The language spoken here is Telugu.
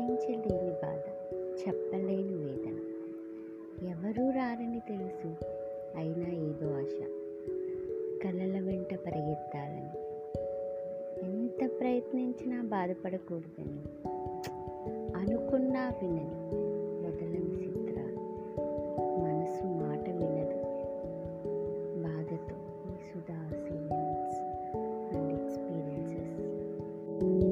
సహించలేని బాధ చెప్పలేని వేదన. ఎవరూ రారని తెలుసు అయినా ఏదో ఆశ. కలల వెంట పరిగెత్తాలని. ఎంత ప్రయత్నించినా బాధపడకూడదని. అనుకున్నా వినని వదలని చిత్రాలు. మనసు మాట వినదు. బాధతో సుధా సీరియల్స్ అండ్ ఎక్స్పీరియన్సెస్.